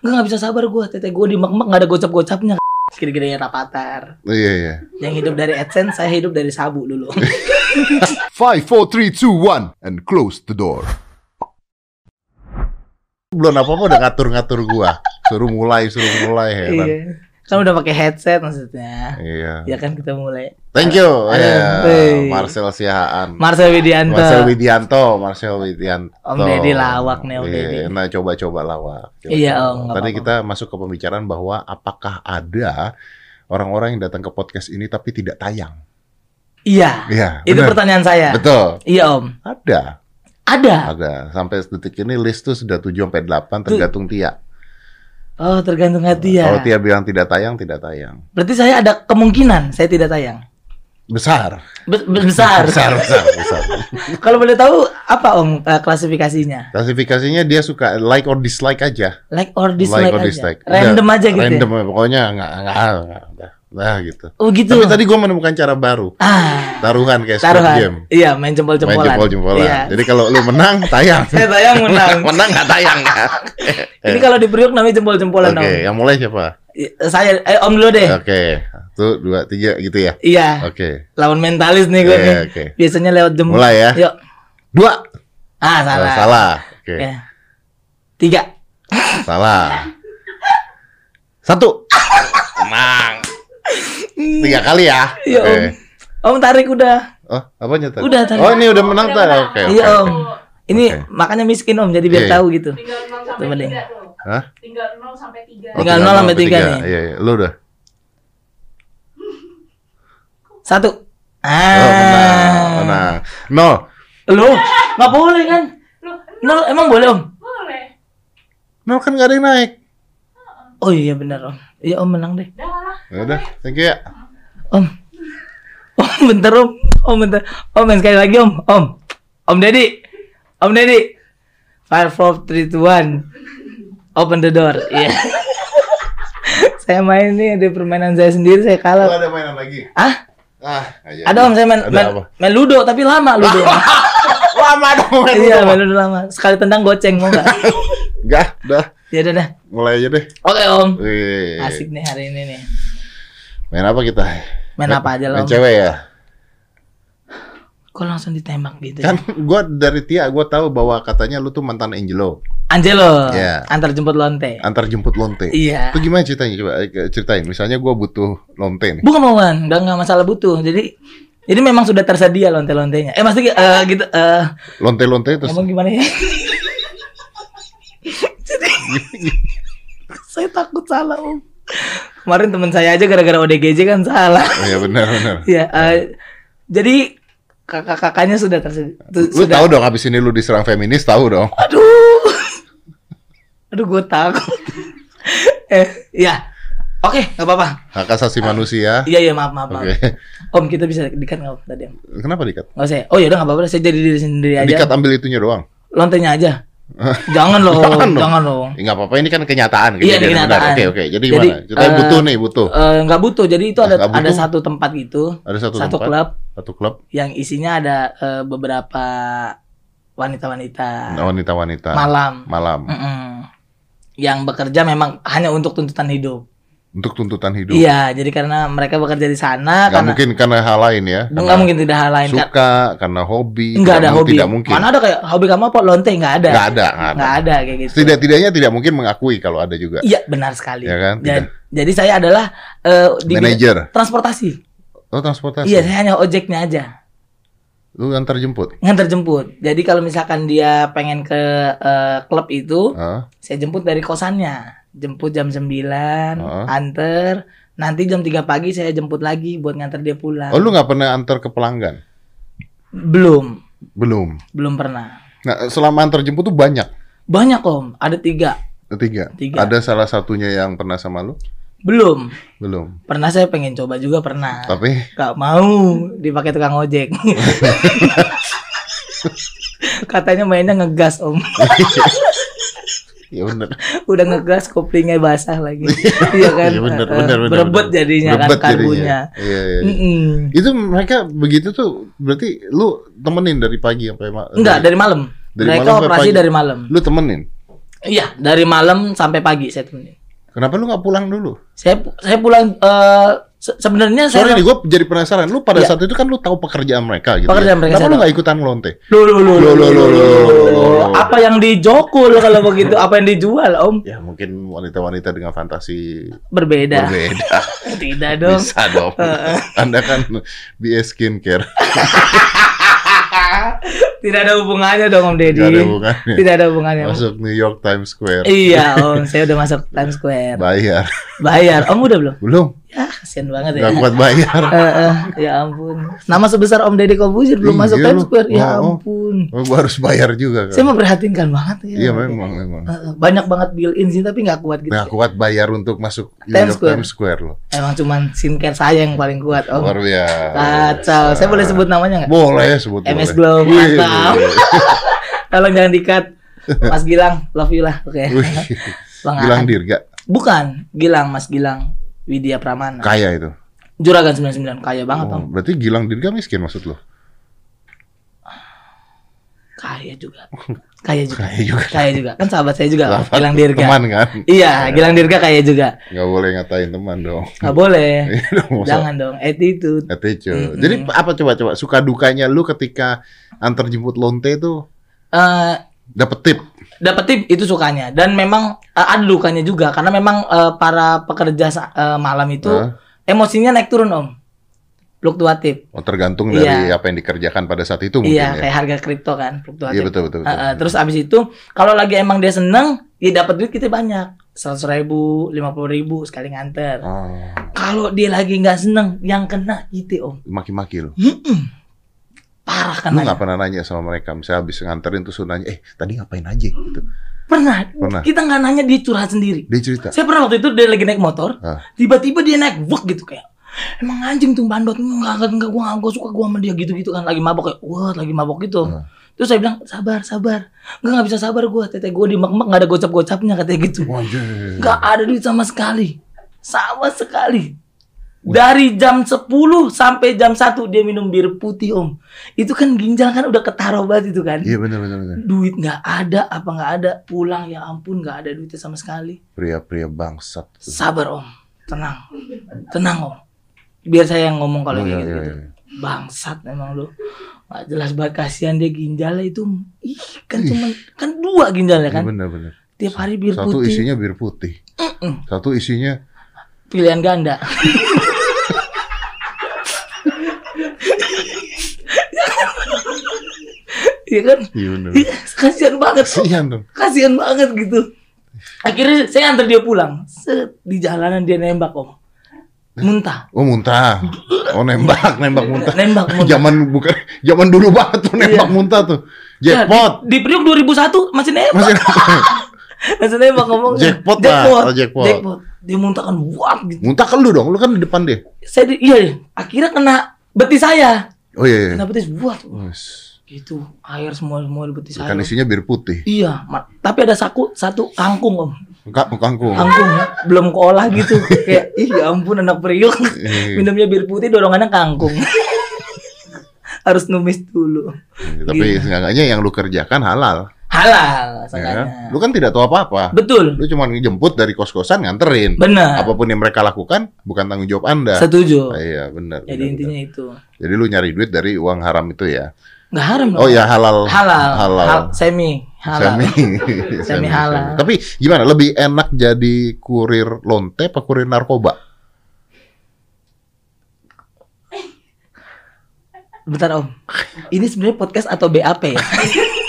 Enggak nggak bisa sabar gue. Tete gue di mek nggak ada gocap-gocapnya. Gede-gede Rapatar. Iya iya. Yang hidup dari AdSense, saya hidup dari sabu dulu. Five, four, three, two, one, and close the door. Belum apa-apa udah ngatur-ngatur gua. Suruh mulai, suruh mulai heran. iya. Kan udah pakai headset maksudnya. Iya. Ya kan kita mulai. Thank you. Aduh, Ya, hey. Marcel Siahaan. Marcel Widianto. Marcel Widianto, Marcel Widianto. Om Deddy lawak nih, Om Iya, Deddy. Nah, coba-coba lawak. Coba-coba. Iya, Om, nggak Tadi apa-apa. kita masuk ke pembicaraan bahwa apakah ada orang-orang yang datang ke podcast ini tapi tidak tayang? Iya. Iya, Itu benar. pertanyaan saya. Betul. Iya Om. Ada. Ada. Ada. Sampai detik ini list tuh sudah 7 sampai 8 tergantung Tia. Oh tergantung hati ya. Kalau Tia bilang tidak tayang, tidak tayang. Berarti saya ada kemungkinan saya tidak tayang. Besar. Be- be- besar. Besar, besar, besar. Kalau boleh tahu apa Om eh, klasifikasinya? Klasifikasinya dia suka like or dislike aja. Like or dislike like or aja. dislike. Random Udah, aja gitu. Random Ya? pokoknya enggak enggak udah gitu. Oh gitu. Tapi tadi gua menemukan cara baru. ah, Taruhan kayak Squid taruhan. Game. Iya, main Main jempol-jempolan. jempol-jempolan. Iya. Jadi kalau lu menang, tayang. Saya tayang menang. menang nggak tayang. Ini kalau di Priok namanya jempol-jempolan Oke, Om. yang mulai siapa? Saya eh Om dulu deh. Oke. Satu, dua, tiga gitu ya. Iya. Oke. Lawan mentalis nih gue Iya, nih. oke. Biasanya lewat jempol. Mulai ya. Yuk. Dua. Ah, Oh, salah. salah. Oke. Ya. Tiga. Salah. Satu. Menang. Tiga kali ya. Iya, Oke. Om. Om tarik udah. Oh, apa nyata? Udah, tadi. Oh, ini udah menang tadi. Oke, oke. Iya, Om. Ini Oke. makanya miskin Om, jadi biar Iya, iya. tahu gitu. Tinggal 0 Tuh, sampai mending. 3 tuh. Hah? Tinggal 0 sampai 3. Oh, Tinggal nol sampai tiga nih. Iya, iya. Lu udah. Satu. Oh, Ah. menang. Menang. Nol. Lu nggak boleh kan? Nol emang boleh Om? boleh. Nol kan gak ada yang naik. Oh iya benar Om. Iya Om menang deh. Lah. Ya udah, thank you ya. Om. Om bentar Om. Om bentar. Om main sekali lagi Om. Om. Om Deddy. Om Deddy. Five, four, three, two, one. Open the door. Iya. saya main nih ada permainan saya sendiri saya Lu kalah. ada mainan lagi? Ah? Ah, aja. Ada Om saya main Ada main, apa? main ludo tapi lama ludo. Lama dong main iya lu. main ludo lama. Sekali tendang goceng mau nggak? Enggak, udah. ya udah dah. Mulai aja deh. Oke Om. Wih. Asik nih hari ini nih. Main apa kita? Main apa aja Main Om? cewek ya? Kok langsung ditembak gitu? Kan ya? gua dari Tia gua tahu bahwa katanya lu tuh mantan Angelo. Angelo. Iya. Antar jemput lonte. Antar jemput lonte. Iya. Itu gimana ceritanya? Coba eh, ceritain. Misalnya gua butuh lonte nih. Bukan Maman, nggak nggak masalah butuh. Jadi jadi memang sudah tersedia lonte-lontenya. Eh maksudnya eh, gitu eh Lonte-lonte terus ngomong gimana ya? Jadi saya takut salah om. Kemarin teman saya aja gara-gara ODGJ kan salah. Oh, iya benar benar. Iya. eh, jadi kakak-kakaknya sudah tersedia. tu- Lu sudah- tahu dong habis ini lu diserang feminis tahu dong. Aduh. Aduh gue takut. eh, ya. Oke, nggak apa-apa. Hak asasi manusia. Iya iya maaf maaf maaf. Oke. Om kita bisa dikat nggak tadi om? Kenapa dikat? Nggak usah. ya? Oh ya udah nggak apa-apa. Saya jadi diri sendiri aja. Dikat ambil itunya doang. Lontenya aja. jangan loh, Jangan jangan, dong. dong. Ya, apa-apa ini kan kenyataan Iya, kejadian ini benar. kenyataan. Oke oke. Jadi, Jadi, gimana? Kita eh, butuh nih butuh. Eh, nggak butuh. Jadi itu ada Nggak ada butuh? satu tempat gitu, Ada satu, satu tempat, klub satu klub yang isinya ada eh, beberapa wanita-wanita wanita-wanita malam. malam Mm-mm. Yang bekerja memang hanya untuk tuntutan hidup. Untuk tuntutan hidup. Iya, jadi karena mereka bekerja di sana Nggak karena mungkin karena hal lain ya. nggak Karena mungkin tidak hal lain kan. Suka karena hobi. Nggak ada tidak, hobi. Tidak mungkin. Mana ada kayak hobi kamu apa lonte nggak ada. Nggak ada. Nggak ada. Ada kayak gitu. Tidak-tidaknya tidak mungkin mengakui kalau ada juga. Iya benar sekali. Ya kan? Ja- Jadi, saya adalah eh, di Manajer. transportasi. Oh transportasi. Iya, saya hanya ojeknya aja. Lu antar jemput. Ngantar jemput. Jadi kalau misalkan dia pengen ke eh, klub itu, Ah, saya jemput dari kosannya. Jemput jam 9, Heeh. anter. Nanti jam 3 pagi saya jemput lagi buat ngantar dia pulang. Oh lu nggak pernah antar ke pelanggan? Belum, Belum. belum pernah. Nah selama antar jemput tuh banyak. Banyak om, ada tiga. Tiga. Tiga. Ada salah satunya yang pernah sama lu? Belum. Belum. Pernah saya pengen coba juga pernah. Tapi Gak mau dipakai tukang ojek. Katanya mainnya ngegas om. ya bener. Udah ngegas koplingnya basah lagi. Iya kan? Iya Eh, bener, Berebut bener. jadinya Berebet kan karbunya. Iya, iya. iya. Itu mereka begitu tuh berarti lu temenin dari pagi sampai ma- Enggak, dari malam. Dari Mereka malam operasi pagi. dari malam. Lu temenin. Iya, dari malam sampai pagi saya temenin. Kenapa lu nggak pulang dulu? Saya saya pulang eh, se- sebenarnya saya Sorry nih, gue jadi penasaran. Lu pada Iya. saat itu kan lu tahu pekerjaan mereka gitu. Pekerjaan ya? mereka Kenapa lu nggak ikutan lonte? Loh, loh, loh, Loh, loh, loh, loh. Apa yang dijokul kalau begitu? Apa yang dijual, Om? Ya mungkin wanita-wanita dengan fantasi Berbeda. berbeda. Tidak dong. Bisa dong. Anda kan BS Skincare. Tidak ada hubungannya dong Om Deddy. Gak ada hubungannya. Tidak ada hubungannya. Masuk New York Times Square. Iya Om, saya udah masuk Times Square. Bayar. Bayar. Om udah belum? Belum. Ya, kasihan banget ya. Gak kuat bayar. Eh, eh, ya ampun. Nama sebesar Om Deddy Kobuzir belum Iya, masuk. Times Square. Ya Oh, oh. ampun. Oh, gua harus bayar juga Saya kan. memprihatinkan banget ya. Iya memang memang. Eh, Banyak banget build in sih tapi nggak kuat gitu. Nggak kuat bayar untuk masuk Times Square. Times Square loh. Emang cuman skincare saya yang paling kuat Om. Luar biasa. Kacau. Saya boleh sebut namanya nggak? Boleh sebut MS boleh. Glow, Wih, mantap. Tolong jangan dikat. Mas Gilang, love you lah. Oke. Bilang Aan. Dirga Bukan, Gilang, Mas Gilang. Widya Pramana. kaya itu. Juragan 99 kaya banget Oh, Om. berarti Gilang Dirga miskin maksud lo? Kaya juga. Kaya juga. Kaya juga. Kaya juga. Kan sahabat saya juga. Sahabat, Gilang Dirga. Teman kan? Iya, Gilang Dirga kaya juga. Nggak boleh ngatain teman dong. Nggak boleh. Iya Jangan dong, attitude. Attitude. Mm-mm. Jadi apa coba coba suka dukanya lu ketika antar jemput lonte tuh Eh, dapet tip. dapat tip itu sukanya dan memang eh, ada dukanya juga karena memang eh, para pekerja eh, malam itu Hah? emosinya naik turun om fluktuatif Oh, tergantung dari Iya. apa yang dikerjakan pada saat itu mungkin iya ya. kayak harga kripto kan fluktuatif Iya betul betul. betul. Eh, eh, terus abis itu kalau lagi emang dia seneng ya dapat duit kita banyak seratus ribu lima puluh ribu sekali nganter Oh, kalau dia lagi nggak seneng yang kena gitu om maki-maki lu. Parah Lu kena nggak pernah nanya sama mereka, misalnya habis nganterin tuh suruh nanya, eh tadi ngapain aja gitu. pernah. Pernah. kita nggak nanya dia curhat sendiri Dia cerita. Saya pernah waktu itu dia lagi naik motor, Ah. tiba-tiba dia naik wuk gitu kayak emang anjing tuh bandot enggak enggak enggak gua suka gua sama dia gitu-gitu kan lagi mabok kayak wah lagi mabok gitu. Ah. Terus saya bilang sabar sabar, enggak nggak bisa sabar gua teteh gua di mek-mek nggak ada gocap-gocapnya katanya gitu. Nggak ada duit sama sekali, sama sekali. Dari jam 10 sampai jam 1 dia minum bir putih om. Itu kan ginjal kan udah ketaruh banget itu kan. Iya benar benar benar. Duit nggak ada, apa nggak ada. Pulang ya ampun nggak ada duitnya sama sekali. Pria-pria bangsat. Sabar om, tenang, tenang om. Biar saya yang ngomong kalau Oh, kayak iya, gitu, iya, gitu. iya. Bangsat memang lu. Gak jelas banget kasihan dia ginjalnya itu. Ih, kan cuma kan dua ginjalnya Iya kan. benar benar. Tiap hari bir Satu putih. isinya bir putih. Mm-mm. Satu isinya Pilihan ganda. Iya kan? iya benar. Iya, Kasihan banget. Kasihan dong. Kasihan banget gitu. Akhirnya saya antar dia pulang. Set, di jalanan dia nembak om. Muntah. Oh muntah. Oh nembak, nembak muntah. Nembak muntah. Zaman bukan zaman dulu banget tuh nembak Iya. muntah tuh. Ya, Jackpot. di, di Priok 2001 masih nembak. Masih Masih nembak ngomong. Jackpot lah. jackpot. Oh, jackpot. Dia muntahkan wah gitu. muntah kan lu dong, lu kan di depan dia. Saya di, iya, akhirnya kena betis saya. Oh iya. iya. Kena betis wah. Wes. Gitu, air semua semua di betis Kan isinya bir putih. Iya, tapi ada saku satu kangkung om. Ka- kangkung. Kangkung belum keolah gitu. Kayak ih ya ampun anak Priok. Iya. Minumnya bir putih dorongannya kangkung. Harus numis dulu. Tapi seenggaknya yang lu kerjakan halal. Halal Ya, seenggaknya. kan? Lu kan tidak tahu apa-apa. Betul. Lu cuma ngejemput dari kos-kosan nganterin. Benar. Apa pun yang mereka lakukan bukan tanggung jawab Anda. Setuju. Ah, iya, benar. Jadi benar, intinya benar. itu. Jadi lu nyari duit dari uang haram itu ya. Nggak haram. Oh ya halal. Halal. Halal. Hal- semi. Halal. Semi. Semi halal. Tapi gimana? Lebih enak jadi kurir lonte apa kurir narkoba? Bentar om. Ini sebenarnya podcast atau BAP ya?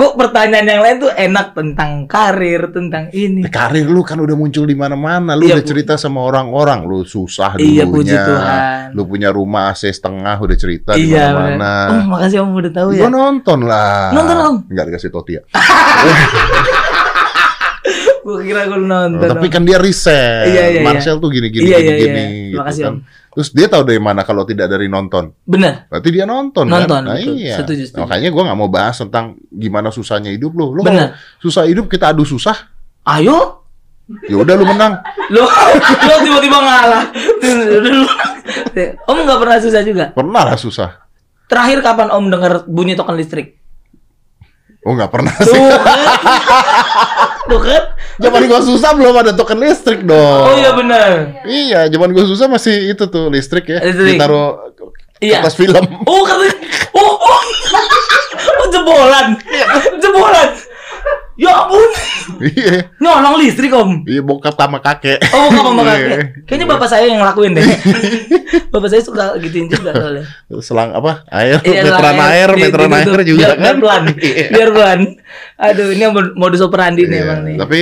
Kok pertanyaan yang lain tuh enak tentang karir, tentang ini. Eh, Karir lu kan udah muncul di mana-mana. Lu Iya, udah cerita sama orang-orang. Lu susah Iya, dulunya. puji Tuhan. Lu punya rumah AC setengah udah cerita di Iya, mana-mana. bener. Oh, makasih om udah tahu ya. Gua nonton lah. Nonton, Om? Enggak dikasih totia. Gue kira gue nonton. tapi kan dia riset. Iya, iya, iya. Marcel tuh gini-gini Iya, iya, gini-gini iya. gitu Makasih, kan. Om. Terus dia tahu dari mana kalau tidak dari nonton? Bener. Berarti dia nonton, Nonton, kan? Nah, betul. iya. Setuju, setuju. Makanya gua nggak mau bahas tentang gimana susahnya hidup lu. Lu Bener. susah hidup kita adu susah. Ayo. Ya udah lu menang. Lo, lo tiba-tiba ngalah. om nggak pernah susah juga. Pernah lah susah. Terakhir kapan om dengar bunyi token listrik? Oh nggak pernah sih. Tuh kan? Tuh kan? Zaman gua susah belum ada token listrik dong. Oh iya benar. Iya, zaman gua susah masih itu tuh listrik ya. Listrik. Ditaruh Iya. kertas film. Oh katanya. Oh, oh. oh jebolan. Jebolan. Ya ampun. Iya. Nyolong listrik om. Iya bokap sama kakek. Oh bukan sama Iya. kakek. Kayaknya bapak saya yang ngelakuin deh. bapak saya suka gituin juga soalnya. Selang apa? Air, Iya, meteran air, di- meteran ditutup. air juga biar, kan. Biar pelan. Iya. Biar pelan. Aduh ini modus operandi nih Iya, emang nih. Tapi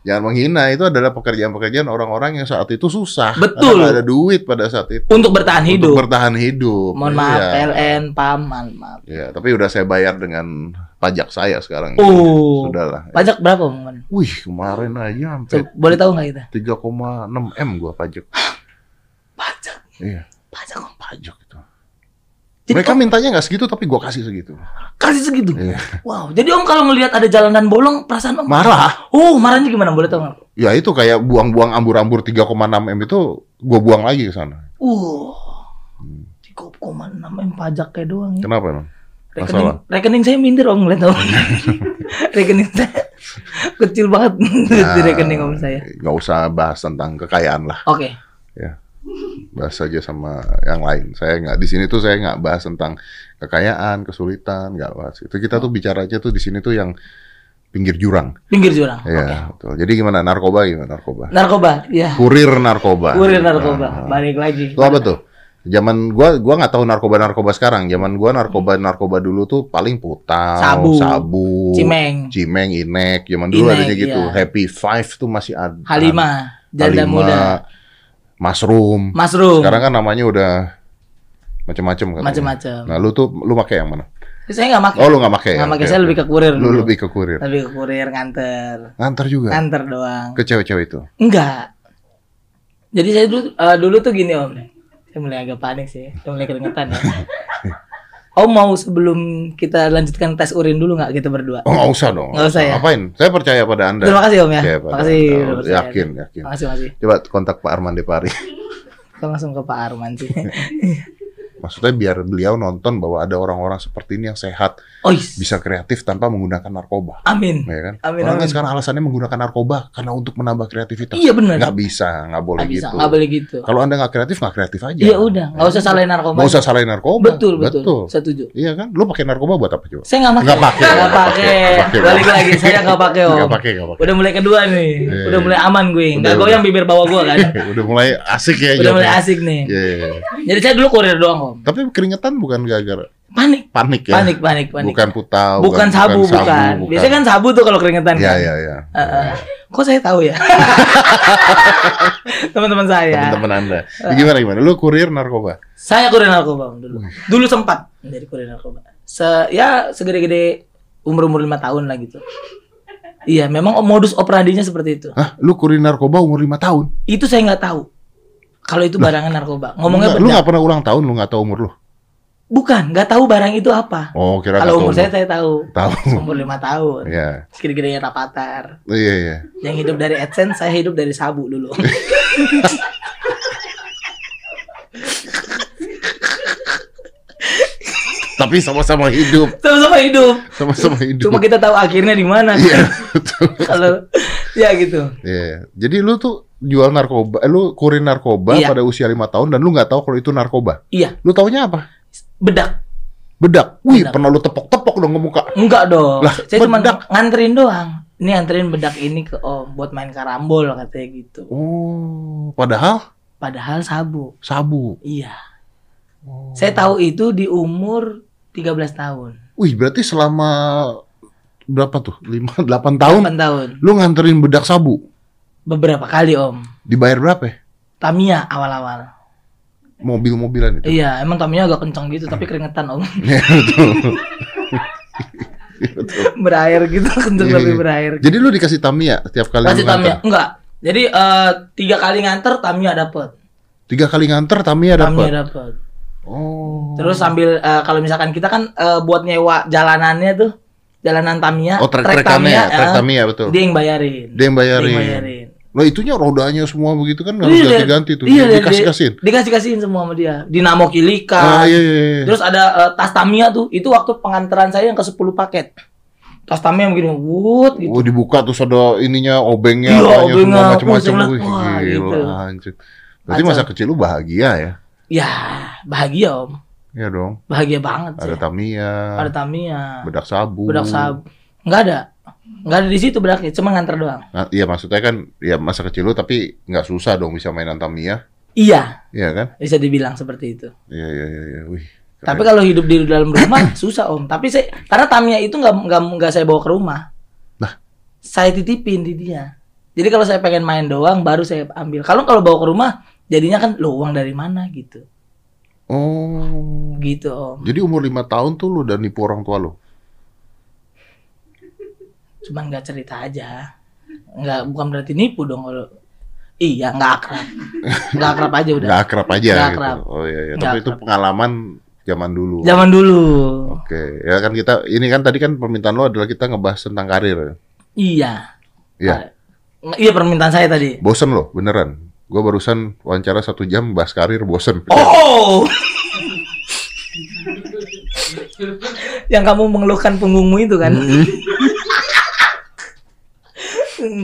jangan menghina itu adalah pekerjaan-pekerjaan orang-orang yang saat itu susah. Betul. Karena ada duit pada saat itu. Untuk bertahan Untuk hidup. bertahan hidup. Mohon maaf Iya. PLN, PAM, maaf. maaf. Ya, tapi udah saya bayar dengan pajak saya sekarang. Oh. Sudahlah. Pajak berapa om? Man? Wih, kemarin aja sampai Coba, boleh tahu nggak kita? 3,6 M gua pajak. Pajak. Iya, Pajak om. pajak itu. Jadi Mereka om, mintanya nggak segitu tapi gua kasih segitu. kasih segitu. Iya. Wow. Jadi om kalau ngelihat ada jalanan bolong, perasaan om Marah. Oh, marahnya gimana? Boleh tahu nggak? Ya itu kayak buang-buang ambur-ambur 3,6 M itu gua buang lagi ke sana. Uh. 3,6 m pajak kayak doang ya. Kenapa emang? Rekening, Masalah. rekening saya minder om, ngeliat om. rekening saya kecil banget di rekening om saya. Nggak usah bahas tentang kekayaan lah. Oke. bahas aja sama yang lain. Saya nggak di sini tuh saya nggak bahas tentang kekayaan, kesulitan, nggak bahas. Itu kita tuh bicara aja tuh di sini tuh yang pinggir jurang. Pinggir jurang. Iya, betul. Jadi gimana narkoba gimana narkoba? Narkoba, ya. Kurir narkoba. Kurir narkoba. Nah, Balik lagi. Itu apa tuh? Zaman gua gua nggak tahu narkoba-narkoba sekarang. Zaman gua narkoba-narkoba dulu tuh paling putau, Sabu. sabu, Cimeng, cimeng, inek. Zaman dulu Inek, adanya gitu. iya. Happy Five tuh masih ada. Halima, janda Halima, muda, Mushroom. mushroom, Sekarang kan namanya udah macam-macam kan. macam-macam. Nah, lu tuh lu pakai yang mana? Saya nggak pakai. Oh, lu nggak pakai. Nggak ya? pakai. Saya lebih ke kurir. Lu dulu. lebih ke kurir. Lebih ke kurir nganter, Nganter juga. nganter doang. Ke cewek-cewek itu. Enggak. Jadi saya dulu eh, dulu tuh gini om. Saya mulai agak panik sih. Saya mulai keringetan ya. Om mau sebelum kita lanjutkan tes urin dulu nggak kita berdua? Oh, nggak usah dong. Nggak usah ya? Ngapain? Saya percaya pada Anda. Terima kasih om ya. Terima pada kasih. Yakin, yakin. Terima kasih, terima kasih. Coba kontak Pak Arman Depari. Kita langsung ke Pak Arman sih. Maksudnya biar beliau nonton bahwa ada orang-orang seperti ini yang sehat, Oh, is. bisa kreatif tanpa menggunakan narkoba. Amin. Ya kan? Amin, Orang kan amin. sekarang alasannya menggunakan narkoba karena untuk menambah kreativitas. Iya benar. Nggak bisa, nggak boleh bisa, gitu. nggak boleh gitu. Kalau Anda nggak kreatif, nggak kreatif aja. Iya udah, nggak usah salahin narkoba. Nggak usah salahin narkoba. Betul, betul, Setuju. Iya kan? Lu pakai narkoba buat apa coba? Saya nggak pakai. Nggak pakai. Nggak pakai. Balik lagi, saya nggak pakai om. Nggak pakai, nggak pakai. Udah mulai kedua nih. Iya. Udah mulai aman gue. Nggak Udah, goyang bibir bawah gue kan. Udah mulai asik ya Udah mulai asik nih. Iya. Jadi saya dulu kurir doang om. Tapi keringetan bukan gara-gara Panik. panik ya? Panik, panik, panik. Bukan putau. Bukan sabu, bukan. Biasanya kan sabu tuh kalau keringetan Iya, kan. iya, iya. Kok saya tahu ya? Teman-teman saya. Teman-teman Anda. Ya, gimana gimana? Lu kurir narkoba? Saya kurir narkoba dulu. Dulu sempat menjadi kurir narkoba. Se ya segede-gede umur-umur lima tahun lah gitu. Iya, memang modus operandinya seperti itu. Hah? Lu kurir narkoba umur 5 tahun? Itu saya nggak tahu. Kalau itu barangan narkoba. Ngomongnya lu lu nggak pernah ulang tahun, lu nggak tahu umur lu? Bukan, nggak tahu barang itu apa. Oh, kira Kalau umur saya saya tahu. Tahu. Umur lima tahun. Iya. Segede-gedenya rapatar. Iya, iya. Yang hidup dari AdSense, saya hidup dari sabu dulu. Tapi sama-sama hidup. Sama-sama hidup. Sama-sama hidup. Cuma kita tahu akhirnya di mana. Iya. Kalau ya gitu. Iya. Jadi lu tuh jual narkoba, eh, lu kurir narkoba Iya. pada usia lima tahun dan lu nggak tahu kalau itu narkoba. Iya, Lu taunya apa? bedak. Bedak. Wih, Bedak. pernah lu tepok-tepok dong ke muka. Enggak dong. Lah, saya cuma bedak. nganterin doang. Ini nganterin bedak ini ke Om buat main karambol katanya gitu. Oh, padahal Padahal sabu. sabu. Iya. Oh. Saya tahu itu di umur 13 tahun. Wih, berarti selama berapa tuh? 5 8 tahun 8 tahun. lu nganterin bedak sabu. Beberapa kali Om. Dibayar berapa ya? Tamiya awal-awal. Mobil-mobilan itu. Iya, emang Tamiya agak kencang gitu tapi keringetan Om. Iya, betul. Berair gitu, kencang Iya, tapi iya. berair. Jadi lu dikasih Tamiya setiap kali nganter? Tamiya. Enggak. Jadi eh, tiga kali nganter Tamiya dapet. Tiga kali nganter Tamiya dapat. Tamiya dapet. Oh. Terus sambil eh, kalau misalkan kita kan eh, buat nyewa jalanannya tuh, jalanan Tamiya, Oh, trek trek Tamiya, trek eh, Tamiya betul. Dia yang bayarin. Dia yang bayarin. Dia yang bayarin. Lah itunya rodanya semua begitu kan harus Iya, ganti-ganti tuh. Iya, dikasih kasihin. Dikasih kasihin semua sama dia. Dinamo Kilika. Ah iya iya. iya. Terus ada eh, tas Tamiya tuh, itu waktu pengantaran saya yang ke 10 paket. tas Tamiya begini, wut gitu. Oh, dibuka terus ada ininya obengnya, Iya, obengnya, semua macam-macam. wah, gila, gitu. anjir. Berarti masa kecil lu bahagia ya? Ya, bahagia om. Iya dong. Bahagia banget sih. Ada Tamiya, Ada Tamiya. bedak sabu. Bedak sabu. Nggak ada. Nggak ada di situ bedaknya, cuma nganter doang. Nah, iya maksudnya kan ya masa kecil lu tapi nggak susah dong bisa mainan Tamiya. Iya, Iya kan? bisa dibilang seperti itu. Iya iya iya iya. Wih. keren. Tapi kalau hidup di dalam rumah susah om. Tapi saya karena Tamiya itu nggak nggak nggak saya bawa ke rumah. Nah. saya titipin di dia. Jadi kalau saya pengen main doang, baru saya ambil. Kalau kalau bawa ke rumah, jadinya kan lo uang dari mana gitu. Oh. Gitu om. Jadi umur lima tahun tuh lu udah nipu orang tua lu. Cuman nggak cerita aja. Nggak bukan berarti nipu dong kalau. Iya nggak akrab. Nggak akrab aja udah. Nggak akrab aja Nggak gitu. akrab. Oh iya iya. Tapi itu akrab. pengalaman zaman dulu. Zaman dulu. Oke, ya kan kita ini kan tadi kan permintaan lo adalah kita ngebahas tentang karir. Iya. Iya. Iya permintaan saya tadi. Bosen loh, beneran. Gue barusan wawancara satu jam bahas karir, bosen. Oh. yang kamu mengeluhkan punggungmu itu kan?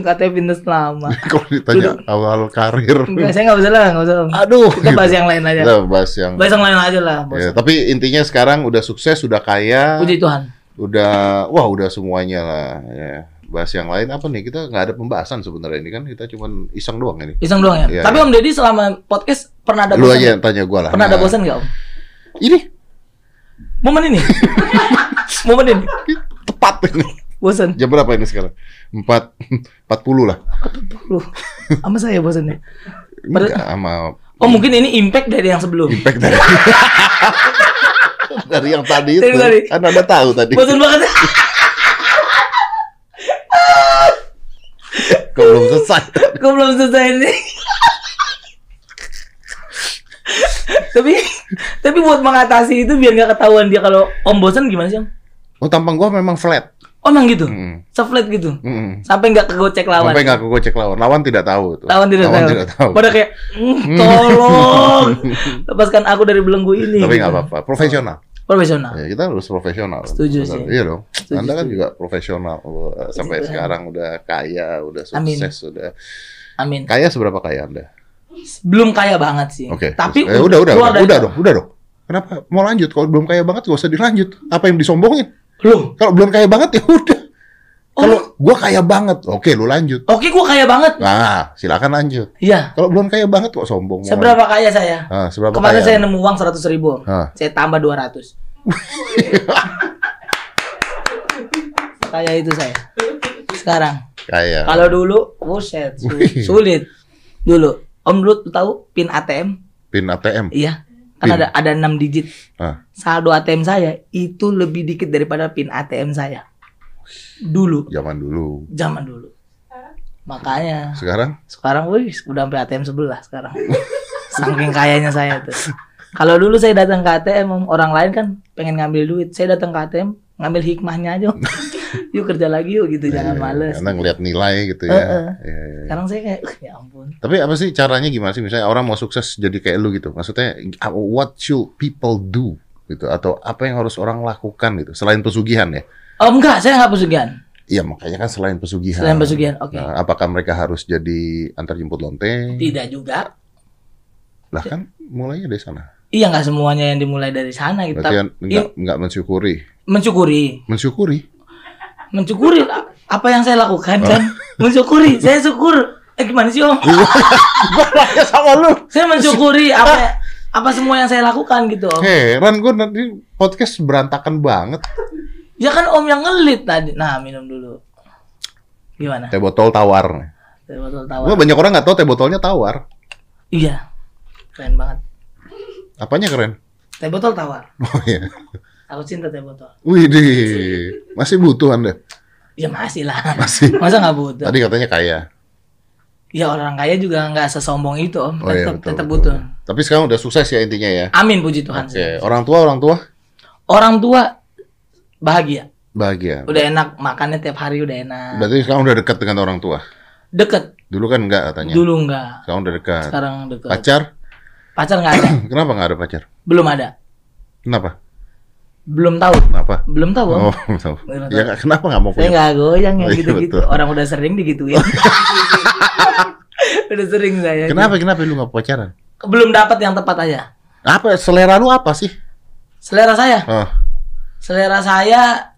Katanya fitness lama. Kalau ditanya awal karir, Enggak, saya nggak usah lah, nggak usah. Aduh. Kita bahas yang lain aja. Kita bahas yang. Bahas yang lain aja lah. Ya, tapi intinya sekarang udah sukses, sudah kaya, Puji Tuhan. udah, wah udah semuanya lah. Ya. Bahas yang lain apa nih? Kita nggak ada pembahasan sebenarnya ini kan kita cuman iseng doang ini. Iseng doang ya. Iya, Tapi iya. Om Deddy selama podcast pernah ada Lu aja yang tanya gue lah. Pernah ada Nah, bosan nggak Om? Ini Momen ini. Momen ini. tepat ini. Bosan. Jam berapa ini sekarang? Empat, empat puluh lah. Lu. Sama saya bosannya. Pada- Enggak, sama Oh mungkin ini impact dari yang sebelum. impact dari dari yang tadi itu tadi. kan anda tahu tadi Bosan banget. kok belum selesai Gue belum selesai ini. tapi tapi buat mengatasi itu biar nggak ketahuan dia kalau om bosan gimana sih om? oh tampang gua memang flat Oh emang gitu, Mm. seflat gitu, Mm-mm. sampai nggak kegocek lawan. sampai nggak aku cek lawan lawan tidak tahu tuh Lawan tidak tahu. tidak tahu Pada kayak, "Mm, tolong lepaskan aku dari belenggu ini. tapi nggak apa-apa profesional Profesional. ya, kita harus profesional Setuju sih. iya dong Setuju, anda kan setuju. juga profesional Uh, sampai Setuju. sekarang udah kaya udah Amin. sukses udah Amin. kaya seberapa kaya anda Belum kaya banget sih. oke Tapi eh, udah udah udah, udah dong udah dong kenapa mau lanjut kalau belum kaya banget gak usah dilanjut apa yang disombongin Loh, Kalau belum kaya banget ya udah. Oh. Kalau gua kaya banget, oke lu lanjut. oke gua kaya banget. Nah, silakan lanjut. Iya. Kalau belum kaya banget kok sombong. mau Seberapa kaya saya? lanjut. Ah, seberapa Kemarin kaya? saya nemu uang 100 ribu. Om. Ah. Saya tambah 200. Kaya itu saya. Sekarang. Kaya. Kalau dulu, buset, su- Wih. sulit. Dulu, Om dulu tahu pin ATM? Pin ATM. Iya. Kan Pin. ada ada 6 digit. Ah, Saldo ATM saya itu lebih dikit daripada pin ATM saya. Dulu, zaman dulu. zaman dulu. Makanya Sekarang sekarang wih udah sampai ATM sebelah sekarang. Saking kayanya saya tuh. Kalau dulu saya datang ke ATM, orang lain kan pengen ngambil duit. Saya datang ke ATM, ngambil hikmahnya aja. Yuk kerja lagi yuk gitu, jangan eh, males. Anda ngeliat nilai gitu ya. Iya, iya. Sekarang saya kayak, "Uh, ya ampun. Tapi apa sih caranya gimana sih? Misalnya orang mau sukses jadi kayak lu gitu. Maksudnya what should people do gitu atau apa yang harus orang lakukan gitu selain pesugihan ya? Oh enggak, saya nggak pesugihan. Iya makanya kan selain pesugihan. Selain pesugihan, oke. Nah, apakah mereka harus jadi antar jemput lonteng? Tidak juga. Lah kan mulainya dari sana. Iya nggak semuanya yang dimulai dari sana gitu. Berarti kan enggak enggak mensyukuri. mensyukuri. Mensyukuri. Mensyukuri apa yang saya lakukan kan? mensyukuri. Saya syukur. Eh gimana sih Om? Gua nanya sama lu. saya mensyukuri apa apa semua yang saya lakukan gitu Om. Heran gue nanti podcast berantakan banget. Ya kan Om yang ngelit tadi. Nah, minum dulu. Gimana? Teh botol tawar. Teh botol Gua tawar. banyak orang nggak tahu teh botolnya tawar. Iya. Keren banget. Apanya keren? Teh botol tawar. Oh iya. Aku cinta teh botol. Wih masih butuh anda. Ya masih lah. Masih. Masa nggak butuh? Tadi katanya kaya. Ya orang kaya juga nggak sesombong itu Om. Oh iya Tetap betul. tetap betul. butuh. Tapi sekarang udah sukses ya intinya ya. Amin puji Tuhan. Oke. Orang tua orang tua Orang tua bahagia. bahagia. Udah enak makannya tiap hari udah enak. Berarti sekarang udah dekat dengan orang tua. Deket. Dulu kan enggak katanya. Dulu enggak. Sekarang udah dekat. Sekarang deket. Pacar? Pacar nggak ada. Kenapa nggak ada pacar? Belum ada. Kenapa? Belum tahu. Kenapa? Belum tahu. Oh, tahu. Belum Ya nggak- kenapa nggak mau Saya punya? nggak goyang yang Oh, iya, gitu-gitu. betul. Orang udah sering digituin. udah sering saya. Kenapa kenapa lu nggak pacaran? Belum dapat yang tepat aja. Apa selera lu apa sih? Selera saya, Oh, selera saya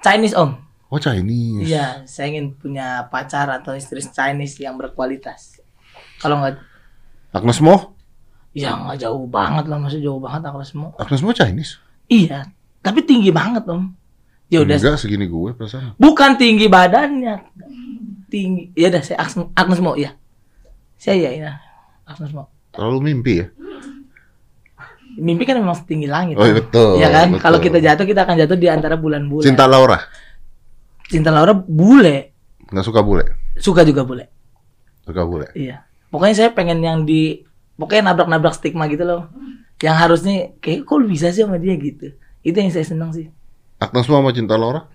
Chinese om. oh Chinese. Iya, saya ingin punya pacar atau istri Chinese yang berkualitas. Kalau nggak, Agnes Mo? ya nggak jauh banget lah, masih jauh banget aku semua. Agnes Mo Chinese? Iya, tapi tinggi banget om. Ya udah, Enggak segini gue perasaan. bukan tinggi badannya, tinggi. Ya udah, saya Agnes, Agnes mau ya. Saya ya, ya. Agnes mau. Terlalu mimpi ya? Mimpi kan memang setinggi langit. Oh iya, betul. Iya kan? betul. Kalau kita jatuh kita akan jatuh di antara bulan-bulan. Cinta Laura? Cinta Laura bule, Nggak suka bule? suka juga bule. Suka bule. Iya. Pokoknya saya pengen yang di pokoknya nabrak-nabrak stigma gitu loh. Yang harusnya kayak kok lu bisa sih sama dia gitu. Itu yang saya senang sih. Agnes Mo sama Cinta Laura?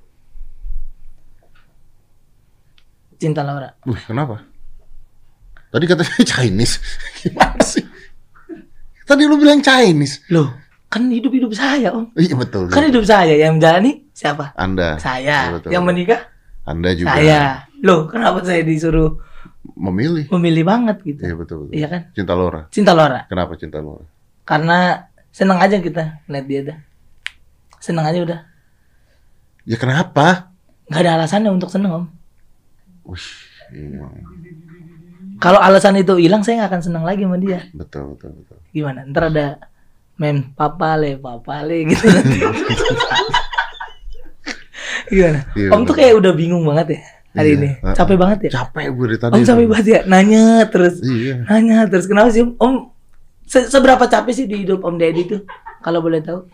Cinta Laura. Wih, kenapa? Tadi katanya Chinese. Gimana sih? Tadi lu bilang Chinese. Loh, kan hidup-hidup saya, Om. Iya betul. Kan hidup saya yang menjalani siapa? Anda. Saya. Betul. Yang menikah Anda juga saya. Loh, kenapa saya disuruh memilih. memilih banget gitu? Iya betul, betul. Iya kan? Cinta Laura. Cinta Laura. Kenapa Cinta Laura? Karena senang aja kita lihat dia dah. Senang aja udah. Ya kenapa? Nggak ada alasannya untuk seneng, Om. Wih, iya. Kalau alasan itu hilang, saya nggak akan senang lagi sama dia. betul betul betul. Gimana? Ntar ada mem papale papale gitu. Gimana? Iya, om tuh kayak udah bingung banget ya hari Iya, ini. Capek banget ya? Capek gue dari tadi. om capek banget ya? Nanya terus. Iya. nanya terus. Kenapa sih om? Se- seberapa capek sih di hidup om Deddy tuh? Kalau boleh tahu.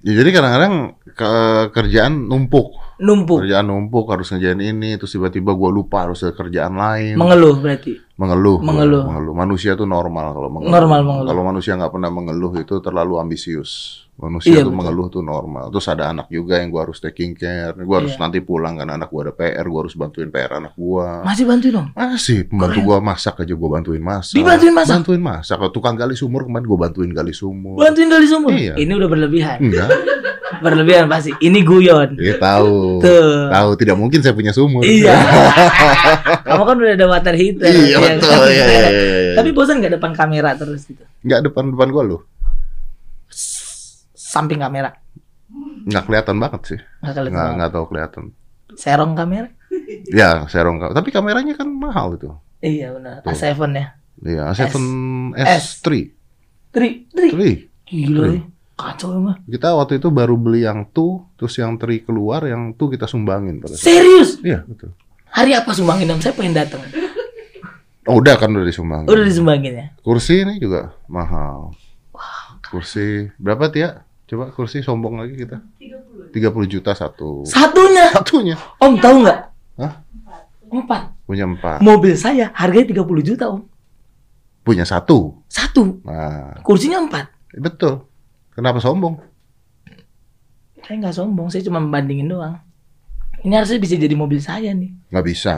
Ya jadi kadang-kadang ke- kerjaan numpuk. numpuk. Kerjaan numpuk harus ngerjain ini terus tiba-tiba gue lupa harus ada kerjaan lain. mengeluh berarti mengeluh, Mengeluh. mengeluh. Manusia tuh normal kalau mengeluh. Normal mengeluh. Kalau manusia nggak pernah mengeluh itu terlalu ambisius. Manusia Iya, tuh betul. mengeluh tuh normal. Terus ada anak juga yang gua harus taking care. Gua harus Iya. nanti pulang karena anak gua ada PR. Gua harus bantuin PR anak gua. masih bantuin om Masih pembantu Keren. gua masak aja gua bantuin masak. Dibantuin masak? Bantuin masak. Kalau tukang gali sumur kemarin gua bantuin gali sumur. bantuin dari sumur Iya. ini udah berlebihan Enggak. berlebihan pasti ini guyon Dia tahu. Tuh. Tahu tidak mungkin saya punya sumur. Iya. Kamu kan udah ada water heater. Iya, ya betul. kan? Iya, iya, iya. Tapi bosan nggak depan kamera terus gitu? Enggak depan-depan gua loh. Samping kamera. Nggak kelihatan banget sih. Nggak kelihatan. Nggak, nggak tahu kelihatan. Serong kamera? Ya, serong kau. Tapi kameranya kan mahal itu. Iya benar. Tuh. A7 ya. Iya, A7 S. S3. Tri, tri. 3. Gila Tri. nih. Kacau emang. Kita waktu itu baru beli yang tuh, terus yang 3 keluar, yang tuh kita sumbangin pada saat. Serius? Iya, betul. Hari apa sumbangin om? Saya pengen datang. Oh, udah kan udah disumbangin. Udah disumbangin ya? Kursi ini juga mahal. Kursi berapa Tia? Coba kursi sombong lagi kita. 30 juta satu. Satunya. Satunya. Om tahu nggak? Hah? Empat. Punya empat. Mobil saya harganya 30 juta om. Punya satu. Satu. Nah, Kursinya empat. betul. Kenapa sombong? Saya nggak sombong. Saya cuma membandingin doang. Ini harusnya bisa jadi mobil saya nih. Nggak bisa.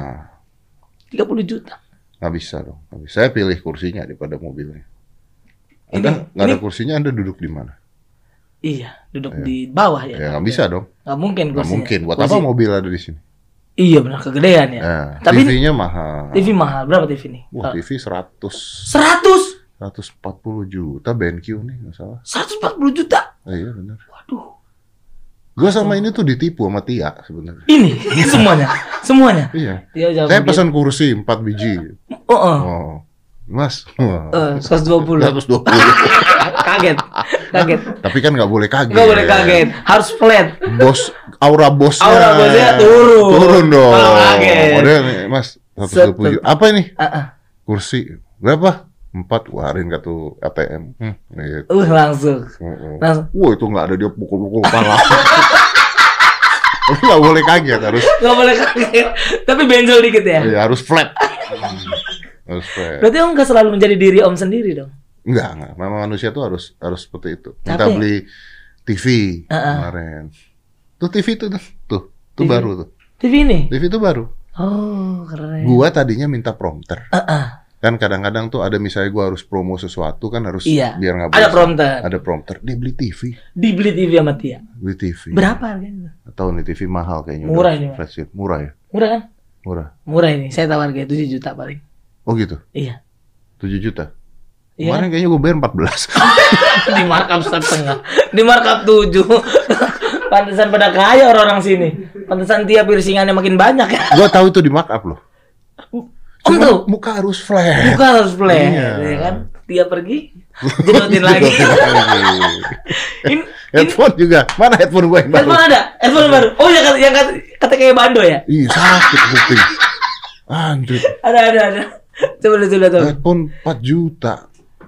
30 juta. Nggak bisa dong. Nggak bisa. Saya pilih kursinya daripada mobilnya. Anda nggak ada kursinya, Anda duduk di mana? Iya, duduk Iya. di bawah ya. Ya nggak bisa dong. Nggak mungkin Nggak mungkin. Buat Kursi- apa mobil ada di sini? Iya benar kegedean ya. Nah, Tapi ini- TV-nya mahal. TV mahal. Berapa TV nih? Wah, TV 100 100 140 juta BenQ nih nggak salah. 140 juta. Ah, iya benar. Waduh. Gua sama ini tuh ditipu sama Tia sebenarnya. Ini semuanya. Semuanya. Iya. Dia jawab Saya pesan kursi 4 biji. Oh, oh. Oh. Mas. Eh, 120. 120. kaget. Kaget. Tapi kan nggak boleh kaget. Enggak boleh kaget. Harus flat. Bos aura bosnya. Aura bosnya turun. Turun dong. Kalau kaget. Udah nih, Mas. 120 juta. Apa ini? Ah, ah. Kursi. Berapa? Empat. Warin kartu ATM. Hmm, gitu. Uh, langsung. Langsung. Wah itu nggak ada dia pukul-pukul kepala. Tapi nggak boleh kaget harus Enggak boleh kaget. Tapi benjol dikit ya. ya, harus flat. flat. Berarti om nggak selalu menjadi diri om sendiri dong. Enggak, enggak. Memang manusia tuh harus harus seperti itu. Kita Tapi- beli TV Uh-uh. kemarin. Tuh TV tuh tuh, tuh, tuh TV. baru tuh. TV ini. TV itu baru. Oh, keren. Gua tadinya minta prompter. Ah, ah. Kan kadang-kadang tuh ada misalnya gua harus promo sesuatu kan harus Iya. biar nggak Ada prompter. Ada prompter. Dia beli TV, Dibeli TV sama Tia. beli TV. Berapa harganya? Tahu nih TV mahal kayaknya. Murah ini. Murah ya? Murah kan? Murah. Murah ini. Saya tahu harganya 7 juta paling. Oh gitu. Iya. 7 juta. Iya. Kemarin kayaknya gue bayar 14. di markup setengah. Di markup 7. Pantesan pada kaya orang-orang sini. Pantesan Tia piercingannya makin banyak ya. gue tahu itu di markup loh. Om Cuma tuh. muka harus flat. Buka harus play, Iya. ya kan? Dia pergi, jedotin lagi. ini headphone juga. Mana headphone gue yang baru? headphone ada, headphone baru. Oh ya kata yang kata, kata kayak bando ya? Ih sakit kuping. Anjir. Ada ada ada. Coba lihat coba tuh. Headphone 4 juta.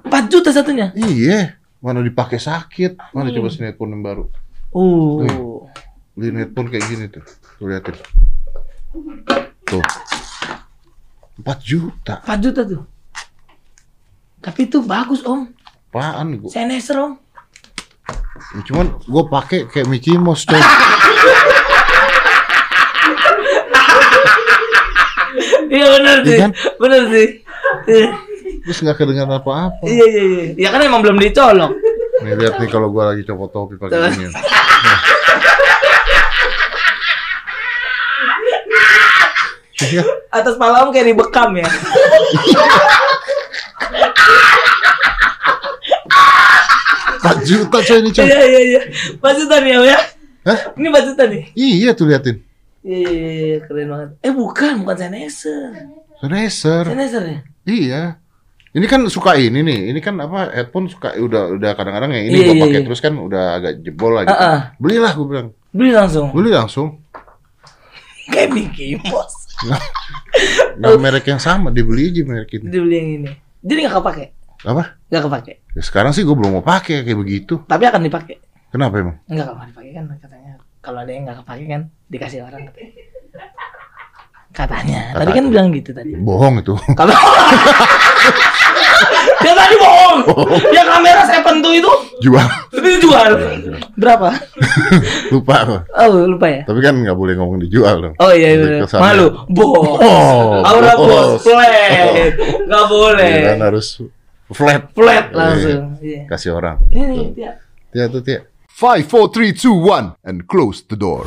4 juta satunya. Iya. Mana dipakai sakit. Mana coba sini headphone yang baru. Uh. Beli headphone kayak gini tuh. Tuh liatin. Tuh. 4 juta. 4 juta tuh. Tapi itu bagus om. Apaan gue? Sennheiser om. Cuman gue pakai kayak Mickey Mouse coy. Iya benar sih. Iya kan? Benar sih. Iya Terus nggak kedengaran apa-apa. iya iya. Ya kan emang belum dicolok. Nih lihat nih kalau gue lagi copot topi pakai gini. Iya. Atas pala om kayak dibekam ya. Empat juta coy ini coy. Iya iya iya. Bajutan ya ya. Hah? Ini bajutan nih. Iya tuh liatin. Iya iya iya iya, keren banget. Eh bukan, bukan Sennheiser. Sennheiser. Sennheiser ya? Iya. Ini kan suka ini nih. Ini kan apa headphone suka udah udah kadang-kadang ya ini Iya, gua iya, pakai iya. terus kan udah agak jebol lagi. Ah, ah. Belilah gue bilang. Beli langsung. Beli langsung. Kayak Mickey Mouse. Nggak merek yang sama, dibeli aja merek ini. Dia beli yang ini. Jadi nggak kepake. Apa? Nggak kepake. Ya, sekarang sih gue belum mau pakai kayak begitu. Tapi akan dipakai. Kenapa emang? Enggak kalau dipakai kan katanya. Kalau ada yang nggak kepake kan dikasih orang katanya. Katanya. Tadi kan bilang gitu tadi. Bohong itu. Kalau Dia tadi bohong. Yang kamera saya pentu itu Jual. dijual. Berapa? Lupa. Oh lupa ya. Tapi kan nggak boleh ngomong dijual dong. Oh iya iya. kesannya. Malu. Bos. Oh, Aura bos. bos. Flat. Nggak boleh. Iya kan harus flat. Flat langsung. Iya. Kasih orang. Ini dia. Tia tuh Tia. 5, 4, 3, 2, 1, and close the door.